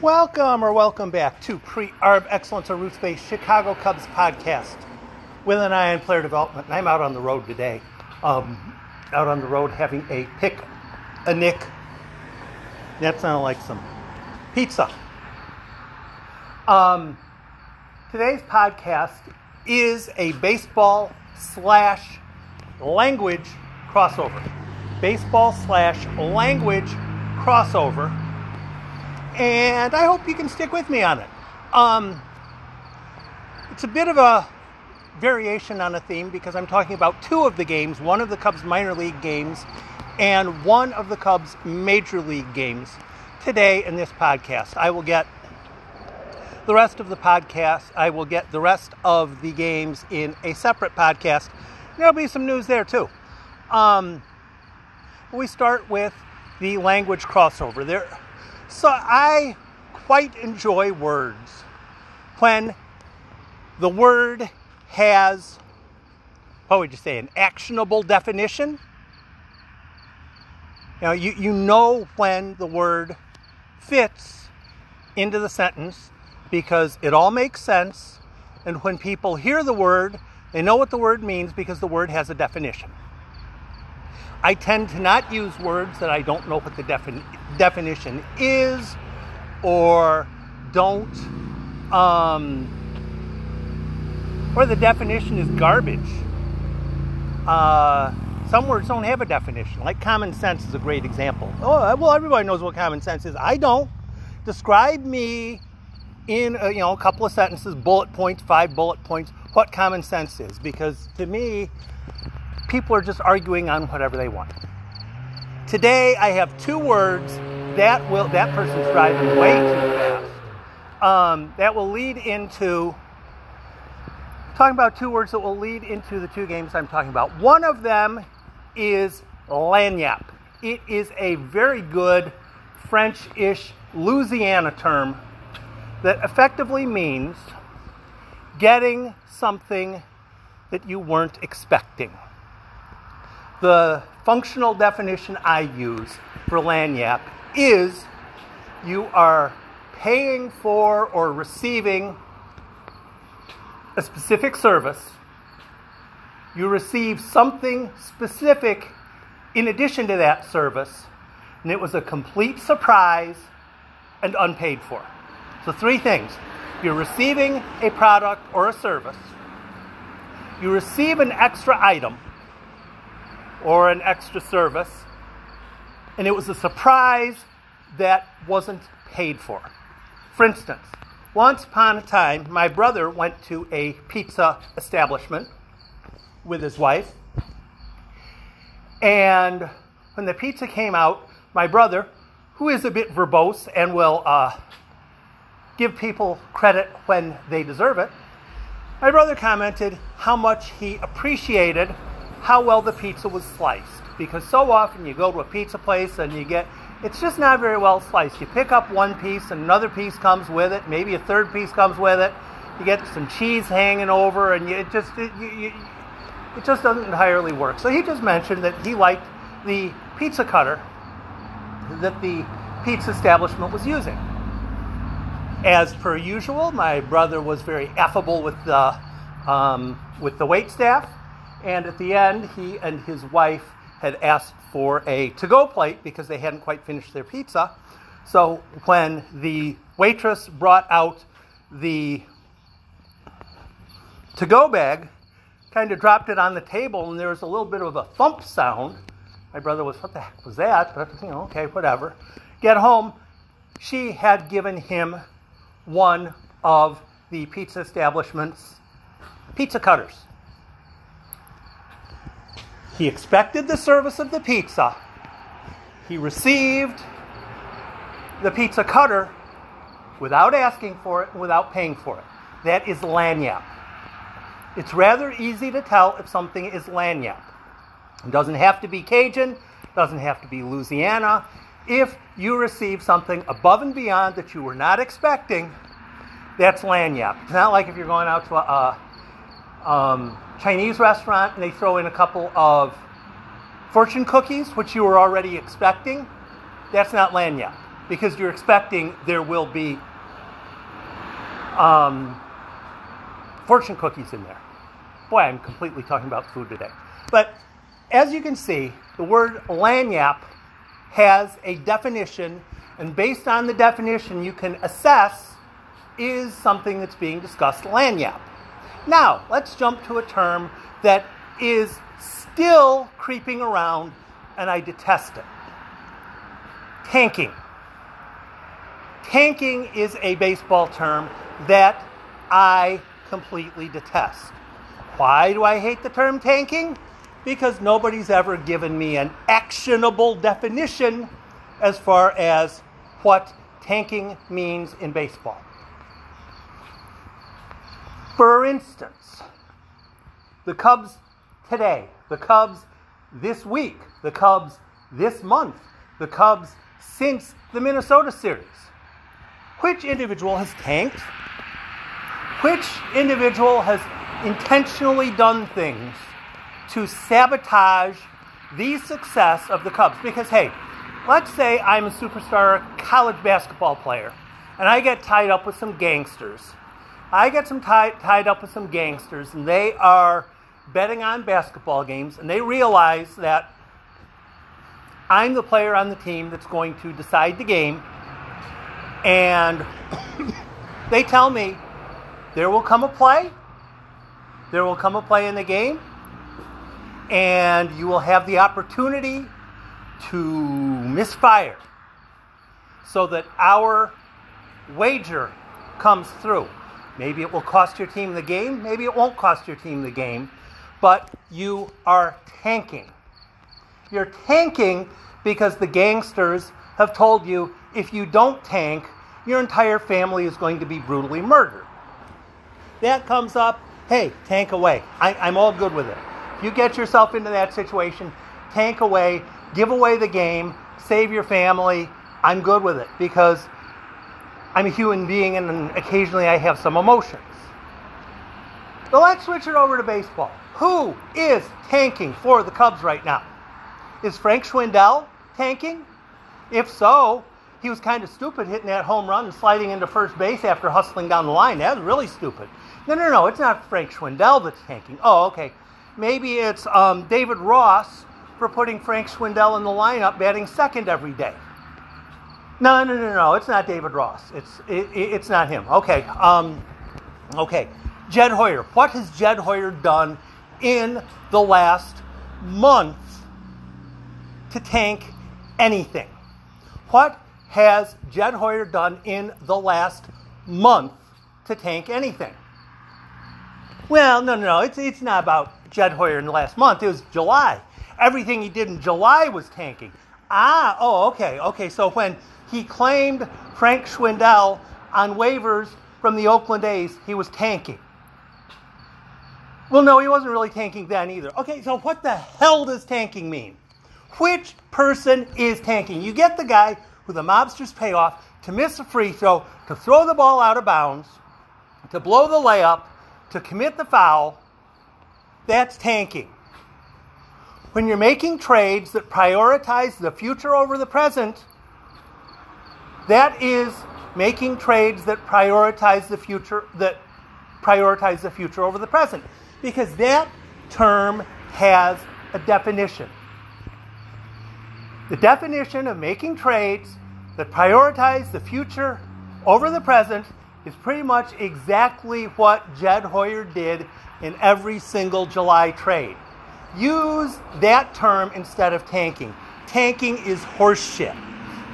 Welcome or welcome back to Pre Arb Excellence or Roots Based Chicago Cubs podcast with an eye on player development. And I'm out on the road today. Um, out on the road having a pick a nick. That sounded like some pizza. Um, today's podcast is a baseball slash language crossover. Baseball slash language crossover and I hope you can stick with me on it. Um, it's a bit of a variation on a theme because I'm talking about two of the games one of the Cubs minor league games and one of the Cubs major league games today in this podcast. I will get the rest of the podcast, I will get the rest of the games in a separate podcast. There'll be some news there too. Um, we start with the language crossover. There so I quite enjoy words when the word has, what would you say, an actionable definition. You know, you, you know when the word fits into the sentence because it all makes sense. And when people hear the word, they know what the word means because the word has a definition. I tend to not use words that I don't know what the defin- definition is or don't, um, or the definition is garbage. Uh, some words don't have a definition. Like common sense is a great example. Oh, well, everybody knows what common sense is. I don't. Describe me in a, you know a couple of sentences, bullet points, five bullet points, what common sense is, because to me, people are just arguing on whatever they want. Today I have two words that will that person's driving way too fast. Um, that will lead into talking about two words that will lead into the two games I'm talking about. One of them is lagniappe. It is a very good French-ish Louisiana term that effectively means getting something that you weren't expecting. The functional definition I use for lagniappe is you are paying for or receiving a specific service. You receive something specific in addition to that service, and it was a complete surprise and unpaid for. So, three things you're receiving a product or a service, you receive an extra item or an extra service, and it was a surprise that wasn't paid for. For instance, once upon a time, my brother went to a pizza establishment with his wife, and when the pizza came out, my brother, who is a bit verbose and will uh, give people credit when they deserve it, my brother commented how much he appreciated how well the pizza was sliced. Because so often you go to a pizza place and you get, it's just not very well sliced. You pick up one piece and another piece comes with it, maybe a third piece comes with it. You get some cheese hanging over, and you, it just it, you, you, it just doesn't entirely work. So he just mentioned that he liked the pizza cutter that the pizza establishment was using. As per usual, my brother was very affable with the um, with the wait staff and at the end, he and his wife had asked for a to go plate because they hadn't quite finished their pizza. So when the waitress brought out the to go bag, kind of dropped it on the table, and there was a little bit of a thump sound. My brother was, What the heck was that? But, you know, okay, whatever. Get home, she had given him one of the pizza establishment's pizza cutters. He expected the service of the pizza. He received the pizza cutter without asking for it and without paying for it. That is lagniappe. It's rather easy to tell if something is lagniappe. It doesn't have to be Cajun, doesn't have to be Louisiana. If you receive something above and beyond that you were not expecting, that's lagniappe. It's not like if you're going out to a, a um, Chinese restaurant and they throw in a couple of fortune cookies, which you were already expecting, that's not lagniappe. because you're expecting there will be um, fortune cookies in there. Boy, I'm completely talking about food today. But as you can see, the word lagniappe has a definition, and based on the definition, you can assess is something that's being discussed lagniappe. Now, let's jump to a term that is still creeping around, and I detest it tanking. Tanking is a baseball term that I completely detest. Why do I hate the term tanking? Because nobody's ever given me an actionable definition as far as what tanking means in baseball. For instance, the Cubs today, the Cubs this week, the Cubs this month, the Cubs since the Minnesota series. Which individual has tanked? Which individual has intentionally done things to sabotage the success of the Cubs? Because, hey, let's say I'm a superstar college basketball player and I get tied up with some gangsters. I get some tie, tied up with some gangsters and they are betting on basketball games and they realize that I'm the player on the team that's going to decide the game. And they tell me there will come a play, there will come a play in the game, and you will have the opportunity to misfire so that our wager comes through. Maybe it will cost your team the game, maybe it won't cost your team the game, but you are tanking. You're tanking because the gangsters have told you if you don't tank, your entire family is going to be brutally murdered. That comes up, hey, tank away. I, am all good with it. If you get yourself into that situation, tank away, give away the game, save your family. I'm good with it because I'm a human being and occasionally I have some emotions. But let's switch it over to baseball. Who is tanking for the Cubs right now? Is Frank Schwindel tanking? If so, he was kind of stupid hitting that home run and sliding into first base after hustling down the line. That was really stupid. No, no, no, it's not Frank Schwindel that's tanking. Oh, okay. Maybe it's um, David Ross for putting Frank Schwindel in the lineup batting second every day. No, no, no, no. It's not David Ross. It's it, it's not him. Okay. Um, okay. Jed Hoyer. What has Jed Hoyer done in the last month to tank anything. What has Jed Hoyer done in the last month to tank anything? Well, no, no, no. It's, it's not about Jed Hoyer in the last month. It was July. Everything he did in July was tanking. Ah, oh, okay, okay. So when he claimed Frank Schwindel on waivers from the Oakland A's, he was tanking. Well, no, he wasn't really tanking then either. Okay, so what the hell does tanking mean? Which person is tanking? You get the guy who the mobsters pay off to miss a free throw, to throw the ball out of bounds, to blow the layup, to commit the foul. That's tanking. When you're making trades that prioritize the future over the present, that is making trades that prioritize the future that prioritize the future over the present because that term has a definition. The definition of making trades that prioritize the future over the present is pretty much exactly what Jed Hoyer did in every single July trade. Use that term instead of tanking. Tanking is horseshit.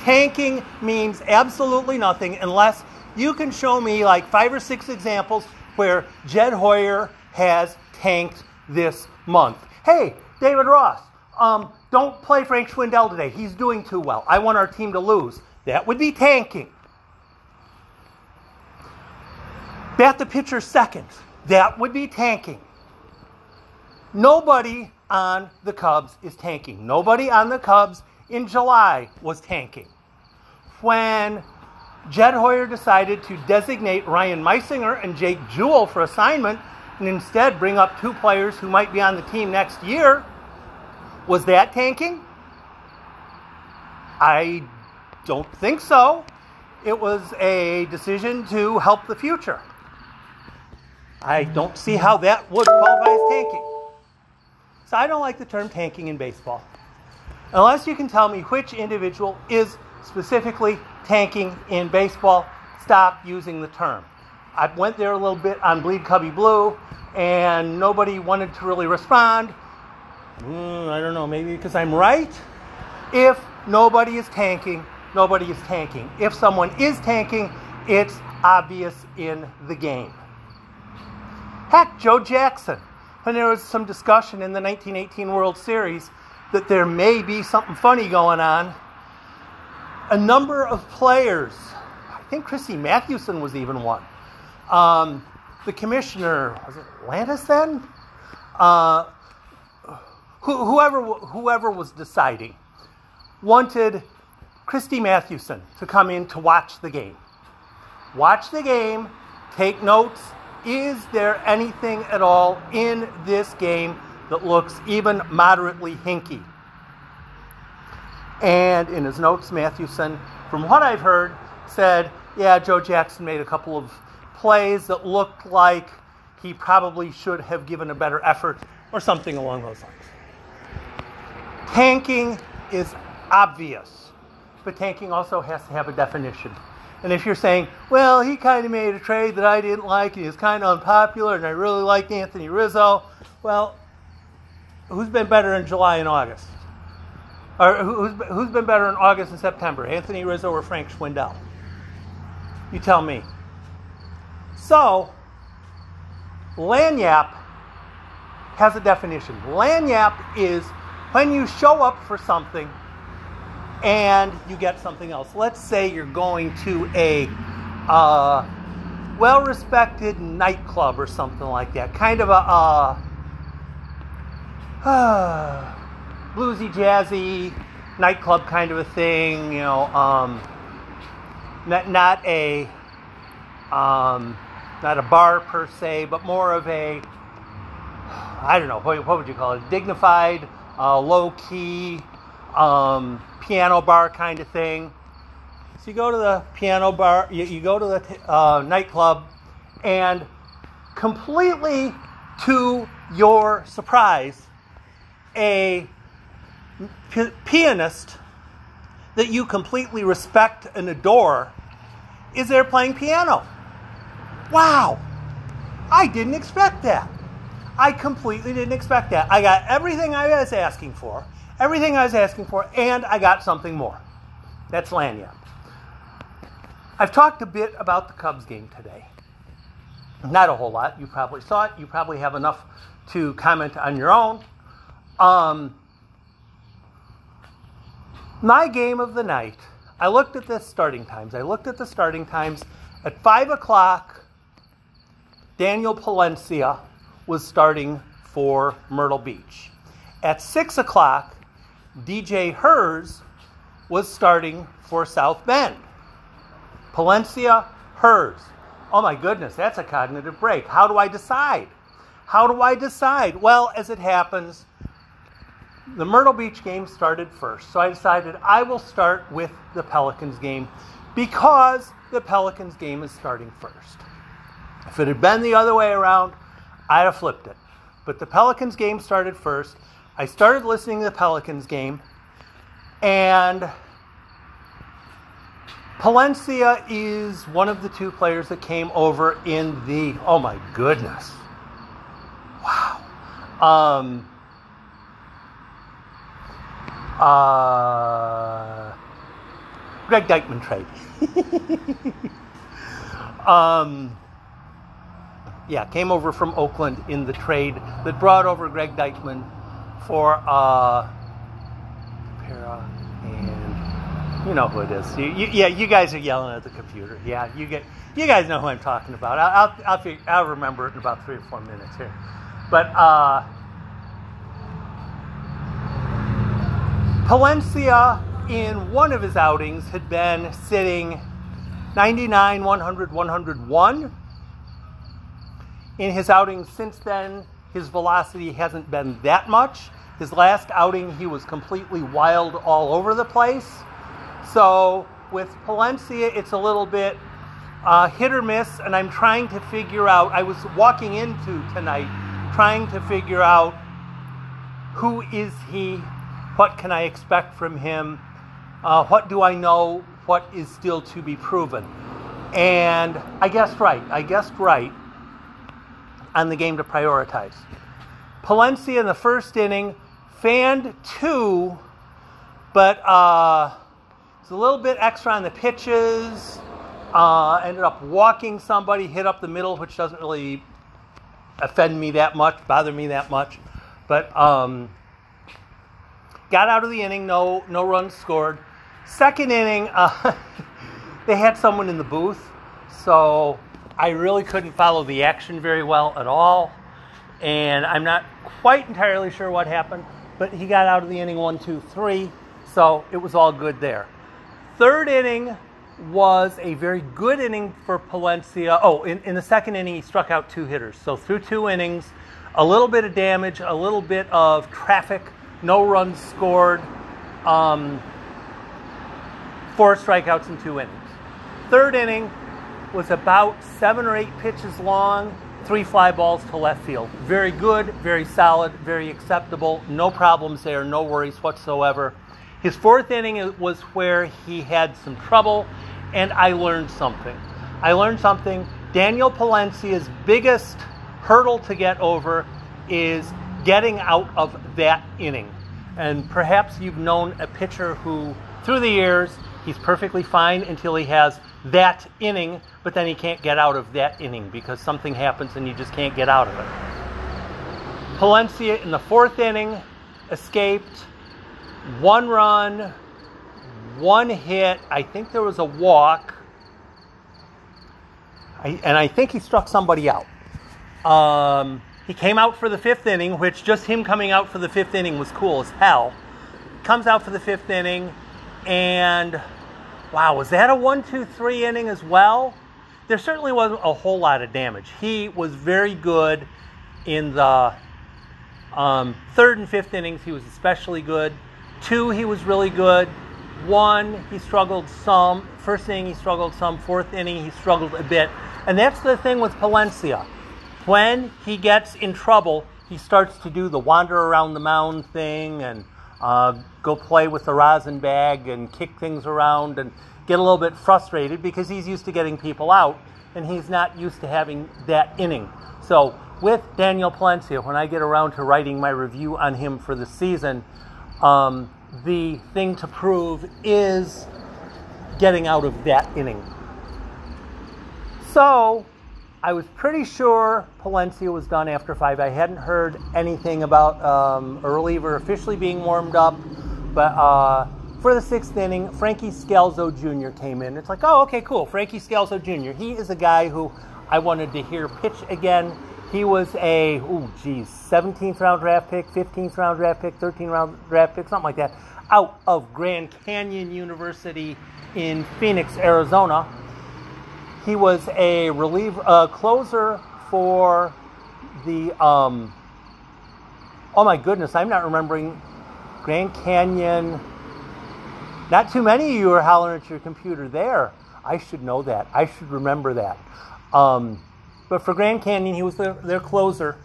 Tanking means absolutely nothing unless you can show me like five or six examples where Jed Hoyer has tanked this month. Hey, David Ross, um, don't play Frank Schwindel today. He's doing too well. I want our team to lose. That would be tanking. Bat the pitcher second. That would be tanking. Nobody on the Cubs is tanking. Nobody on the Cubs in July was tanking. When Jed Hoyer decided to designate Ryan Meisinger and Jake Jewell for assignment and instead bring up two players who might be on the team next year, was that tanking? I don't think so. It was a decision to help the future. I don't see how that would qualify as tanking. So I don't like the term tanking in baseball. Unless you can tell me which individual is specifically tanking in baseball, stop using the term. I went there a little bit on Bleed Cubby Blue, and nobody wanted to really respond. Mm, I don't know, maybe because I'm right. If nobody is tanking, nobody is tanking. If someone is tanking, it's obvious in the game. Heck, Joe Jackson, when there was some discussion in the 1918 World Series that there may be something funny going on, a number of players, I think Christy Mathewson was even one, um, the commissioner, was it Landis then? Uh, whoever, whoever was deciding wanted Christy Mathewson to come in to watch the game. Watch the game, take notes. Is there anything at all in this game that looks even moderately hinky? And in his notes, Mathewson, from what I've heard, said, Yeah, Joe Jackson made a couple of plays that looked like he probably should have given a better effort or something along those lines. Tanking is obvious, but tanking also has to have a definition. And if you're saying, well, he kind of made a trade that I didn't like, and he was kind of unpopular, and I really liked Anthony Rizzo, well, who's been better in July and August? Or who's, who's been better in August and September, Anthony Rizzo or Frank Schwindel? You tell me. So, lagniappe has a definition. Lagniappe is when you show up for something and you get something else. Let's say you're going to a uh, well respected nightclub or something like that, kind of a uh, uh, bluesy, jazzy nightclub kind of a thing, you know, um, not, not a. Um, not a bar per se, but more of a, I don't know, what, what would you call it? Dignified, uh, low key, um, piano bar kind of thing. So you go to the piano bar, you, you go to the uh, nightclub, and completely to your surprise, a pianist that you completely respect and adore is there playing piano. Wow, I didn't expect that. I completely didn't expect that. I got everything I was asking for, everything I was asking for, and I got something more. That's lagniappe. I've talked a bit about the Cubs game today. Not a whole lot. You probably saw it. You probably have enough to comment on your own. Um, my game of the night, I looked at the starting times. I looked at the starting times at 5 o'clock Daniel Palencia was starting for Myrtle Beach. At 6 o'clock, DJ Herz was starting for South Bend. Palencia, Herz. Oh my goodness, that's a cognitive break. How do I decide? How do I decide? Well, as it happens, the Myrtle Beach game started first. So I decided I will start with the Pelicans game because the Pelicans game is starting first. If it had been the other way around, I'd have flipped it. But the Pelicans game started first. I started listening to the Pelicans game, and Palencia is one of the two players that came over in the. Oh my goodness. Wow. Um, uh, Greg Deichmann trade. um, yeah, came over from Oakland in the trade that brought over Greg Deichmann for uh, Para and you know who it is. You, you, yeah, you guys are yelling at the computer. Yeah, you get you guys know who I'm talking about. I'll I'll, I'll, I'll remember it in about three or four minutes here, but uh, Palencia in one of his outings had been sitting 99, 100, 101 in his outings since then, his velocity hasn't been that much. His last outing, he was completely wild all over the place. So with Palencia, it's a little bit uh, hit or miss, and I'm trying to figure out. I was walking into tonight trying to figure out who is he, what can I expect from him, uh, what do I know, what is still to be proven. And I guessed right. I guessed right on the game to prioritize. Palencia in the first inning fanned two, but uh, it's a little bit extra on the pitches. Uh, ended up walking somebody, hit up the middle, which doesn't really offend me that much, bother me that much. But um, got out of the inning, no no runs scored. Second inning, uh, they had someone in the booth, so I really couldn't follow the action very well at all. And I'm not quite entirely sure what happened, but he got out of the inning one, two, three, so it was all good there. Third inning was a very good inning for Palencia. Oh, in, in the second inning, he struck out two hitters. So through two innings, a little bit of damage, a little bit of traffic, no runs scored, um, four strikeouts in two innings. Third inning was about seven or eight pitches long, three fly balls to left field. Very good, very solid, very acceptable. No problems there, no worries whatsoever. His fourth inning was where he had some trouble, and I learned something. I learned something. Daniel Palencia's biggest hurdle to get over is getting out of that inning. And perhaps you've known a pitcher who, through the years, he's perfectly fine until he has that inning, but then he can't get out of that inning because something happens and you just can't get out of it. Palencia in the fourth inning escaped one run, one hit. I think there was a walk. I, and I think he struck somebody out. Um, he came out for the fifth inning, which just him coming out for the fifth inning was cool as hell. Comes out for the fifth inning, and wow, was that a one, two, three inning as well? There certainly wasn't a whole lot of damage. He was very good in the um, third and fifth innings. He was especially good. Two, he was really good. One, he struggled some. First inning, he struggled some. Fourth inning, he struggled a bit. And that's the thing with Palencia. When he gets in trouble, he starts to do the wander around the mound thing and uh, go play with the rosin bag and kick things around and get a little bit frustrated because he's used to getting people out and he's not used to having that inning. So, with Daniel Palencia, when I get around to writing my review on him for the season, um, the thing to prove is getting out of that inning. So I was pretty sure Palencia was done after five. I hadn't heard anything about um, a reliever officially being warmed up, but uh, for the sixth inning, Frankie Scalzo Jr. came in. It's like, oh, okay, cool. Frankie Scalzo Jr. He is a guy who I wanted to hear pitch again. He was a, oh, geez, 17th round draft pick, 15th round draft pick, 13th round draft pick, something like that, out of Grand Canyon University in Phoenix, Arizona. He was a reliever, uh, closer for the, um, oh my goodness, I'm not remembering Grand Canyon. Not too many of you are hollering at your computer there. I should know that. I should remember that. Um, but for Grand Canyon, he was their, their closer.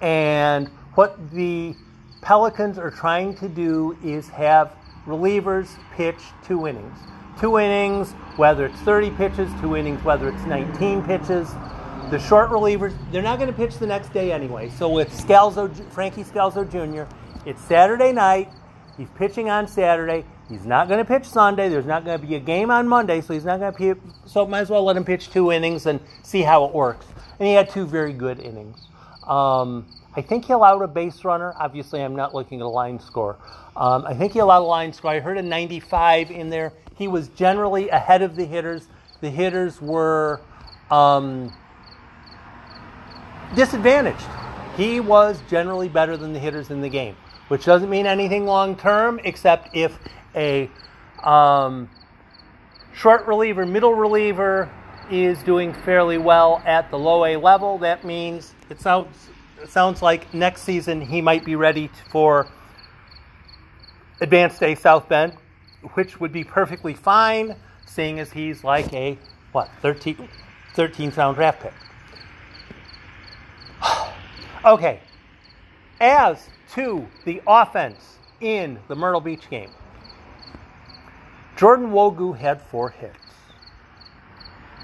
And what the Pelicans are trying to do is have relievers pitch two innings. Two innings, whether it's 30 pitches, two innings, whether it's 19 pitches. The short relievers, they're not going to pitch the next day anyway. So with Scalzo, Frankie Scalzo Jr., it's Saturday night. He's pitching on Saturday. He's not going to pitch Sunday. There's not going to be a game on Monday, so he's not going to pitch. So might as well let him pitch two innings and see how it works. And he had two very good innings. Um, I think he allowed a base runner. Obviously, I'm not looking at a line score. Um, I think he allowed a line score. I heard a 95 in there. He was generally ahead of the hitters. The hitters were um, disadvantaged. He was generally better than the hitters in the game, which doesn't mean anything long term, except if a um, short reliever, middle reliever is doing fairly well at the low A level. That means it sounds it sounds like next season he might be ready for Advanced A South Bend. Which would be perfectly fine, seeing as he's like a what 13, 13th round draft pick. okay, as to the offense in the Myrtle Beach game, Jordan Nwogu had four hits.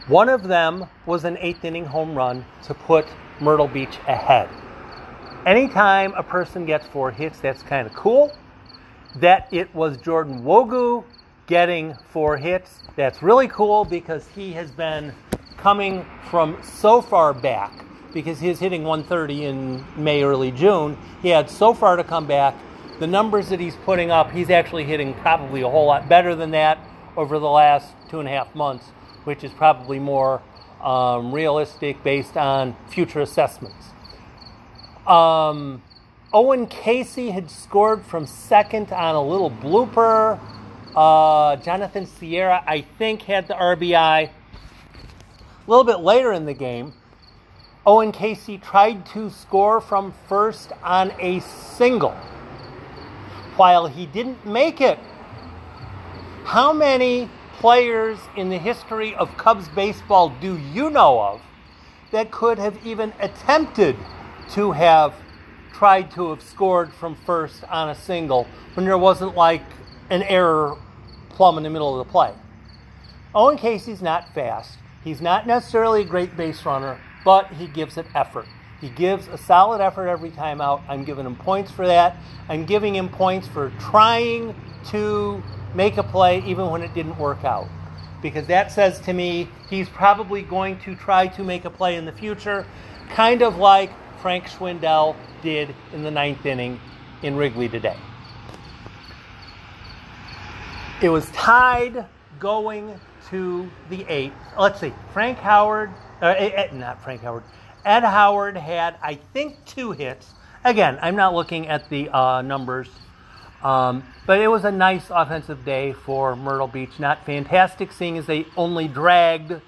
One of them was an eighth inning home run to put Myrtle Beach ahead. Anytime a person gets four hits, that's kind of cool. That it was Jordan Nwogu getting four hits, that's really cool because he has been coming from so far back because he was hitting 130 in May, early June. He had so far to come back. The numbers that he's putting up, he's actually hitting probably a whole lot better than that over the last two and a half months which is probably more um, realistic based on future assessments. Um, Owen Caissie had scored from second on a little blooper. Uh, Jonathan Sierra, I think, had the RBI. A little bit later in the game, Owen Caissie tried to score from first on a single. While he didn't make it, how many players in the history of Cubs baseball do you know of that could have even attempted to have tried to have scored from first on a single when there wasn't like an error plumb in the middle of the play? Owen Caissie's not fast. He's not necessarily a great base runner, but he gives it effort. He gives a solid effort every time out. I'm giving him points for that. I'm giving him points for trying to make a play even when it didn't work out. Because that says to me he's probably going to try to make a play in the future, kind of like Frank Schwindel did in the ninth inning in Wrigley today. It was tied going to the eighth. Let's see, Frank Howard, uh, Ed, not Frank Howard, Ed Howard had, I think, two hits. Again, I'm not looking at the uh, numbers um, but it was a nice offensive day for Myrtle Beach. Not fantastic, seeing as they only dragged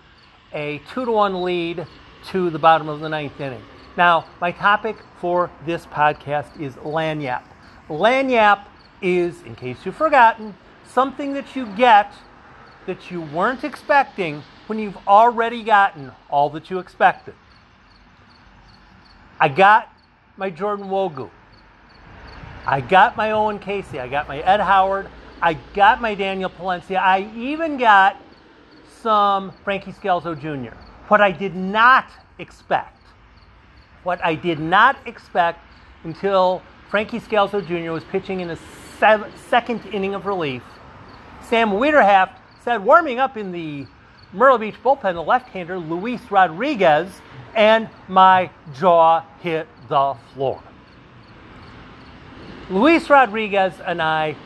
a two to one lead to the bottom of the ninth inning. Now, my topic for this podcast is lagniappe. Lagniappe is, in case you've forgotten, something that you get that you weren't expecting when you've already gotten all that you expected. I got my Jordan Nwogu. I got my Owen Caissie. I got my Ed Howard. I got my Daniel Palencia. I even got some Frankie Scalzo Jr. What I did not expect, what I did not expect until Frankie Scalzo Jr. was pitching in the second inning of relief, Sam Wiederhaft said, warming up in the Myrtle Beach bullpen, the left-hander Luis Rodriguez, and my jaw hit the floor. Luis Rodriguez and I,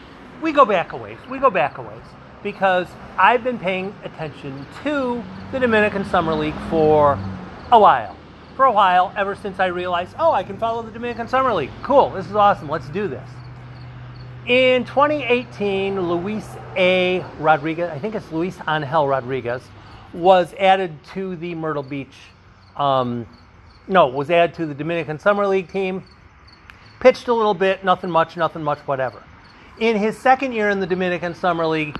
we go back a ways. We go back a ways because I've been paying attention to the Dominican Summer League for a while. For a while, ever since I realized, oh, I can follow the Dominican Summer League. Cool, this is awesome. Let's do this. In 2018, Luis A. Rodriguez, I think it's Luis Angel Rodriguez, was added to the Myrtle Beach. Um, no, was added to the Dominican Summer League team Pitched a little bit, nothing much, nothing much, whatever. In his second year in the Dominican Summer League,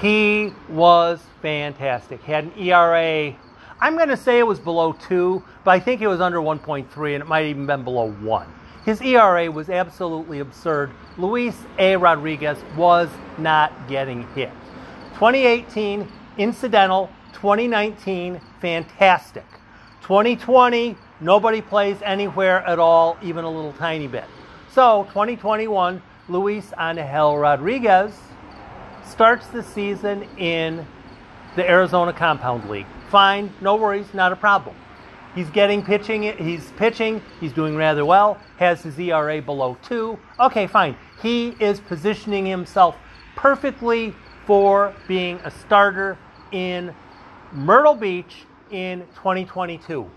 he was fantastic. Had an ERA, I'm going to say it was below two, but I think it was under 1.3, and it might even been below one. His ERA was absolutely absurd. Luis A. Rodriguez was not getting hit. 2018, incidental. 2019, fantastic. 2020, Nobody plays anywhere at all, even a little tiny bit. So, 2021, Luis Angel Rodriguez starts the season in the Arizona Compound League. Fine, no worries, not a problem. He's getting pitching, he's pitching, he's doing rather well, has his ERA below 2. Okay, fine. He is positioning himself perfectly for being a starter in Myrtle Beach in 2022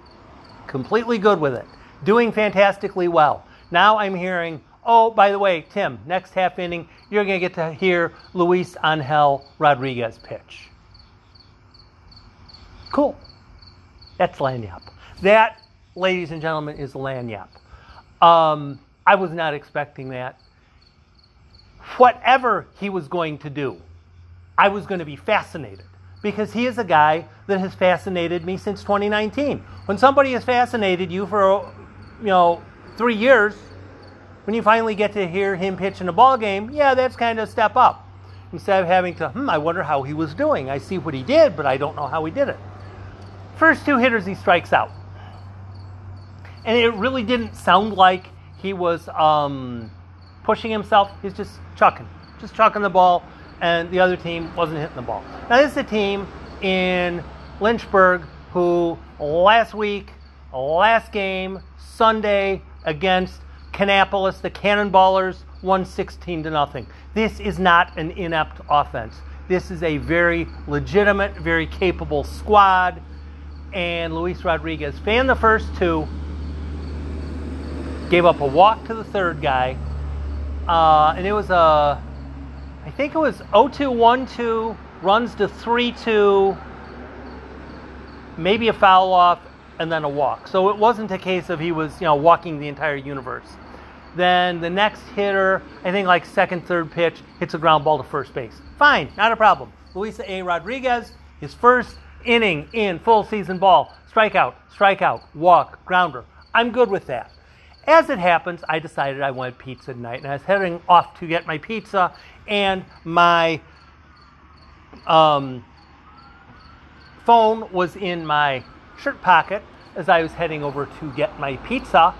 completely good with it, doing fantastically well. Now I'm hearing, oh, by the way, Tim, next half inning, you're going to get to hear Luis Angel Rodriguez pitch. Cool. That's lagniappe. That, ladies and gentlemen, is lagniappe. Um, I was not expecting that. Whatever he was going to do, I was going to be fascinated because he is a guy that has fascinated me since 2019. When somebody has fascinated you for, you know, three years, when you finally get to hear him pitch in a ball game, yeah, that's kind of a step up. Instead of having to, hmm, I wonder how he was doing. I see what he did, but I don't know how he did it. First two hitters, he strikes out. And it really didn't sound like he was um, pushing himself. He's just chucking, just chucking the ball, and the other team wasn't hitting the ball. Now, this is a team in Lynchburg who last week, last game, Sunday against Kannapolis, the Cannonballers won 16 to nothing. This is not an inept offense. This is a very legitimate, very capable squad and Luis Rodriguez fanned the first two, gave up a walk to the third guy, uh, and it was a, I think it was 0-2, 1-2, runs to 3-2, maybe a foul off, and then a walk. So it wasn't a case of he was, you know, walking the entire universe. Then the next hitter, I think like second, third pitch, hits a ground ball to first base. Fine, not a problem. Luis A. Rodriguez, his first inning in full season ball. Strikeout, strikeout, walk, grounder. I'm good with that. As it happens, I decided I wanted pizza tonight, and I was heading off to get my pizza, and my um, phone was in my shirt pocket as I was heading over to get my pizza.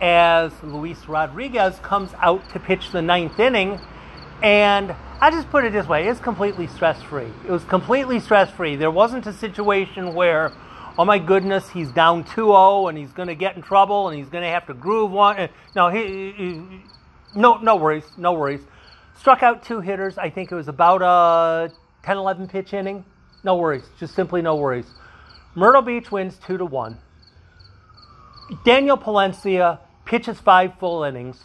As Luis Rodriguez comes out to pitch the ninth inning, and I just put it this way it's completely stress free. It was completely stress free. There wasn't a situation where, oh my goodness, he's down 2 0 and he's going to get in trouble and he's going to have to groove one. No, he, he, no, no worries, no worries. Struck out two hitters. I think it was about a 10 11 pitch inning. No worries, just simply no worries. Myrtle Beach wins 2 to 1. Daniel Palencia pitches five full innings,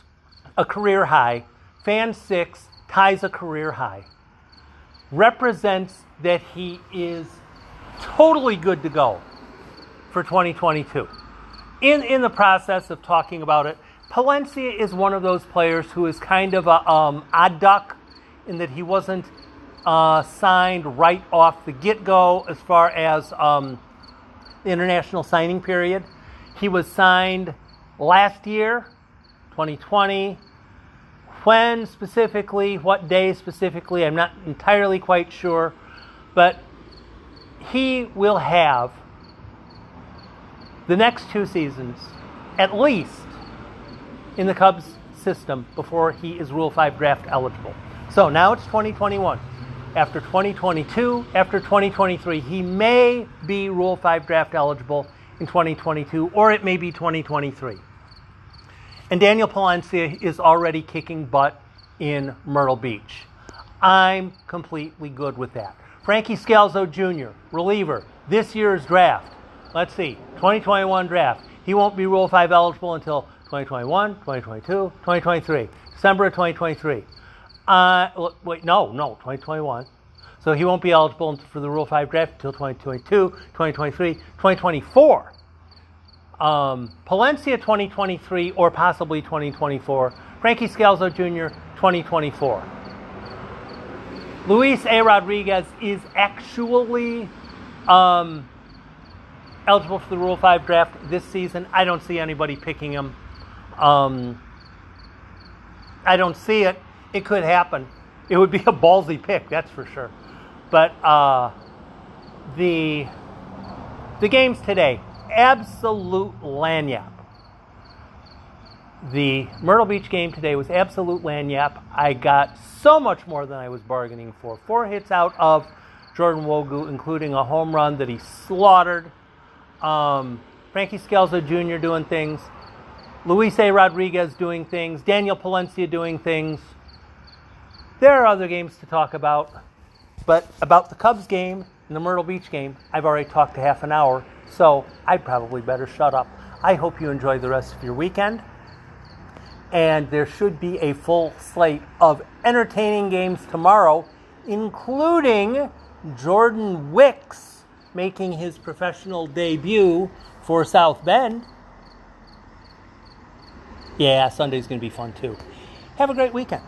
a career high, fan six, ties a career high, represents that he is totally good to go for 2022. In, in the process of talking about it, Palencia is one of those players who is kind of a um, odd duck in that he wasn't uh, signed right off the get go as far as um, the international signing period. He was signed last year, 2020, when specifically, what day specifically, I'm not entirely quite sure, but he will have the next two seasons at least in the Cubs system before he is Rule 5 draft eligible. So now it's 2021. After 2022, after 2023, he may be Rule 5 draft eligible in 2022, or it may be 2023. And Daniel Palencia is already kicking butt in Myrtle Beach. I'm completely good with that. Frankie Scalzo Jr., reliever, this year's draft. Let's see, 2021 draft. He won't be Rule 5 eligible until 2021, 2022, 2023, December of 2023. Uh, wait, no, no, 2021. So he won't be eligible for the Rule 5 draft until 2022, 2023, 2024 um, Palencia 2023 or possibly 2024. Frankie Scalzo Jr. 2024. Luis A. Rodriguez is actually um, eligible for the Rule 5 draft this season. I don't see anybody picking him. Um, I don't see it. It could happen. It would be a ballsy pick, that's for sure. But uh, the the games today absolute lagniappe. The Myrtle Beach game today was absolute lagniappe. I got so much more than I was bargaining for. Four hits out of Jordan Nwogu, including a home run that he slaughtered. Um, Frankie Scalzo Jr. doing things. Luis A. Rodriguez doing things. Daniel Palencia doing things. There are other games to talk about. But about the Cubs game and the Myrtle Beach game, I've already talked a half an hour. So I probably better shut up. I hope you enjoy the rest of your weekend. And there should be a full slate of entertaining games tomorrow, including Jordan Wicks making his professional debut for South Bend. Yeah, Sunday's going to be fun too. Have a great weekend.